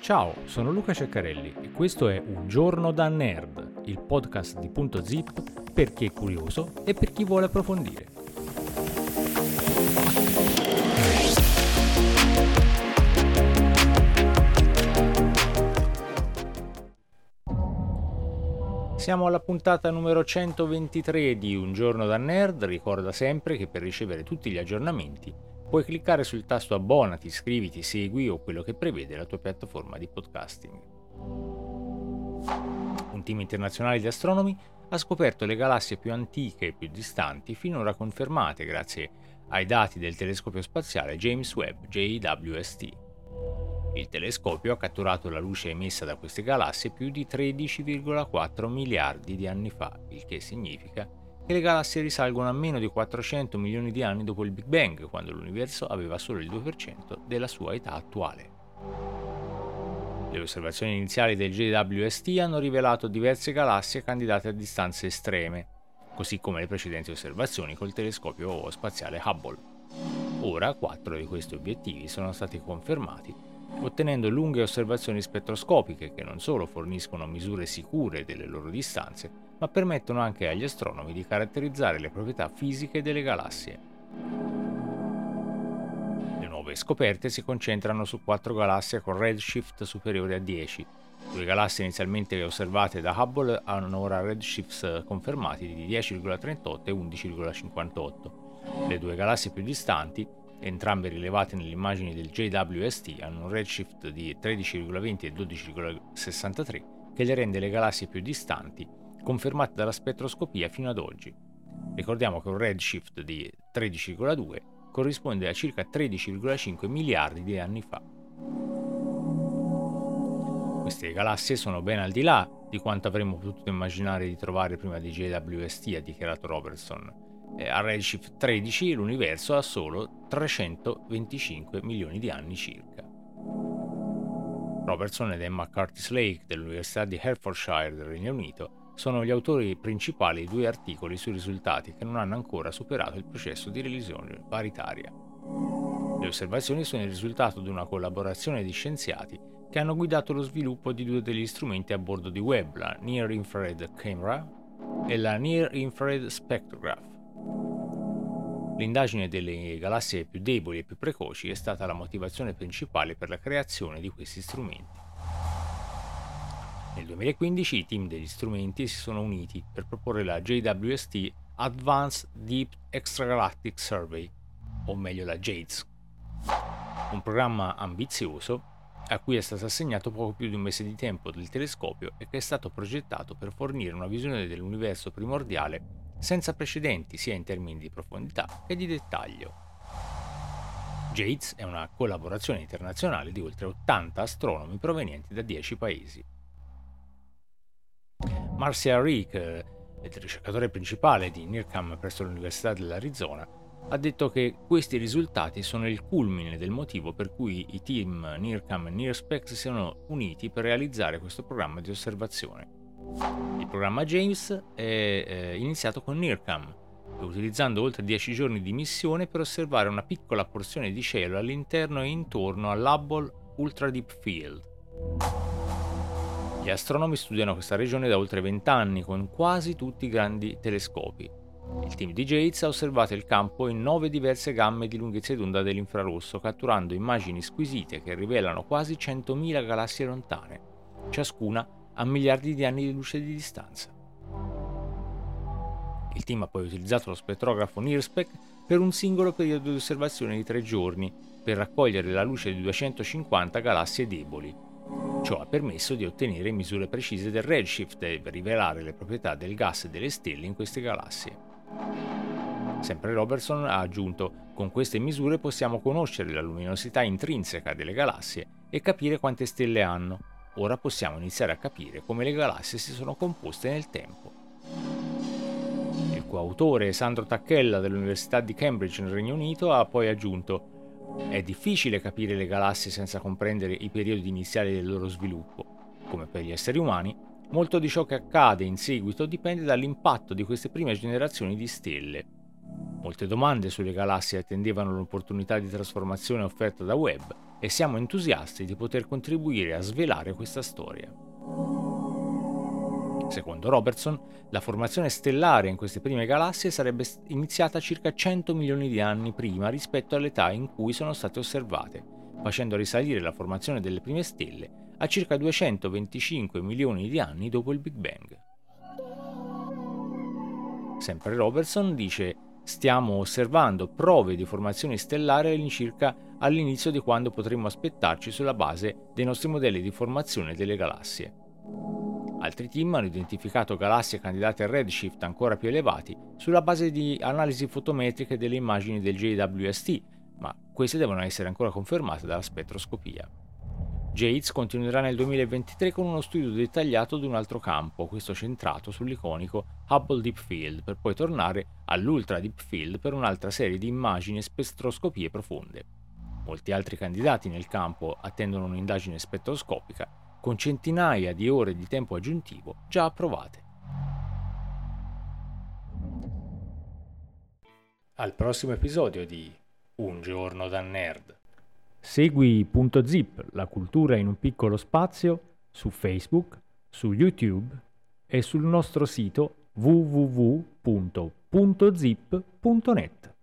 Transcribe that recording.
Ciao, sono Luca Ceccarelli e questo è Un giorno da nerd, il podcast di Punto Zip per chi è curioso e per chi vuole approfondire. Siamo alla puntata numero 123 di Un giorno da nerd, ricorda sempre che per ricevere tutti gli aggiornamenti Puoi cliccare sul tasto abbonati, iscriviti, segui o quello che prevede la tua piattaforma di podcasting. Un team internazionale di astronomi ha scoperto le galassie più antiche e più distanti finora confermate grazie ai dati del telescopio spaziale James Webb JWST. Il telescopio ha catturato la luce emessa da queste galassie più di 13,4 miliardi di anni fa, il che significa che le galassie risalgono a meno di 400 milioni di anni dopo il Big Bang, quando l'universo aveva solo il 2% della sua età attuale. Le osservazioni iniziali del JWST hanno rivelato diverse galassie candidate a distanze estreme, così come le precedenti osservazioni col telescopio spaziale Hubble. Ora quattro di questi obiettivi sono stati confermati, ottenendo lunghe osservazioni spettroscopiche che non solo forniscono misure sicure delle loro distanze, ma permettono anche agli astronomi di caratterizzare le proprietà fisiche delle galassie. Le nuove scoperte si concentrano su quattro galassie con redshift superiore a 10. Due galassie inizialmente osservate da Hubble hanno ora redshifts confermati di 10,38 e 11,58. Le due galassie più distanti, entrambe rilevate nelle immagini del JWST, hanno un redshift di 13,20 e 12,63 che le rende le galassie più distanti confermate dalla spettroscopia fino ad oggi. Ricordiamo che un redshift di 13,2 corrisponde a circa 13,5 miliardi di anni fa. Queste galassie sono ben al di là di quanto avremmo potuto immaginare di trovare prima di JWST, ha dichiarato Robertson. A redshift 13 l'universo ha solo 325 milioni di anni circa. Robertson ed Emma Curtis Lake dell'Università di Hertfordshire del Regno Unito sono gli autori principali di due articoli sui risultati che non hanno ancora superato il processo di revisione paritaria. Le osservazioni sono il risultato di una collaborazione di scienziati che hanno guidato lo sviluppo di due degli strumenti a bordo di Webb, la Near Infrared Camera e la Near Infrared Spectrograph. L'indagine delle galassie più deboli e più precoci è stata la motivazione principale per la creazione di questi strumenti. Nel 2015 i team degli strumenti si sono uniti per proporre la JWST Advanced Deep Extragalactic Survey, o meglio la JADES, un programma ambizioso a cui è stato assegnato poco più di un mese di tempo del telescopio e che è stato progettato per fornire una visione dell'universo primordiale senza precedenti sia in termini di profondità che di dettaglio. JADES è una collaborazione internazionale di oltre 80 astronomi provenienti da 10 paesi. Marcia Rick, il ricercatore principale di NIRCAM presso l'Università dell'Arizona, ha detto che questi risultati sono il culmine del motivo per cui i team NIRCAM e NIRSPEC si sono uniti per realizzare questo programma di osservazione. Il programma James è eh, iniziato con NIRCAM, utilizzando oltre 10 giorni di missione per osservare una piccola porzione di cielo all'interno e intorno all'Hubble Ultra Deep Field. Gli astronomi studiano questa regione da oltre 20 anni con quasi tutti i grandi telescopi. Il team di Yates ha osservato il campo in nove diverse gamme di lunghezza d'onda dell'infrarosso, catturando immagini squisite che rivelano quasi 100.000 galassie lontane, ciascuna a miliardi di anni di luce di distanza. Il team ha poi utilizzato lo spettrografo NIRSPEC per un singolo periodo di osservazione di tre giorni, per raccogliere la luce di 250 galassie deboli, Ciò ha permesso di ottenere misure precise del redshift e rivelare le proprietà del gas e delle stelle in queste galassie. Sempre Robertson ha aggiunto con queste misure possiamo conoscere la luminosità intrinseca delle galassie e capire quante stelle hanno. Ora possiamo iniziare a capire come le galassie si sono composte nel tempo. Il coautore Sandro Tacchella dell'Università di Cambridge nel Regno Unito ha poi aggiunto è difficile capire le galassie senza comprendere i periodi iniziali del loro sviluppo. Come per gli esseri umani, molto di ciò che accade in seguito dipende dall'impatto di queste prime generazioni di stelle. Molte domande sulle galassie attendevano l'opportunità di trasformazione offerta da Webb e siamo entusiasti di poter contribuire a svelare questa storia. Secondo Robertson, la formazione stellare in queste prime galassie sarebbe iniziata circa 100 milioni di anni prima rispetto all'età in cui sono state osservate, facendo risalire la formazione delle prime stelle a circa 225 milioni di anni dopo il Big Bang. Sempre Robertson dice stiamo osservando prove di formazione stellare all'incirca all'inizio di quando potremmo aspettarci sulla base dei nostri modelli di formazione delle galassie. Altri team hanno identificato galassie candidate a redshift ancora più elevati sulla base di analisi fotometriche delle immagini del JWST, ma queste devono essere ancora confermate dalla spettroscopia. Yates continuerà nel 2023 con uno studio dettagliato di un altro campo, questo centrato sull'iconico Hubble Deep Field, per poi tornare all'Ultra Deep Field per un'altra serie di immagini e spettroscopie profonde. Molti altri candidati nel campo attendono un'indagine spettroscopica con centinaia di ore di tempo aggiuntivo già approvate. Al prossimo episodio di Un giorno da nerd. Segui Punto Zip, la cultura in un piccolo spazio, su Facebook, su YouTube e sul nostro sito www.puntozip.net.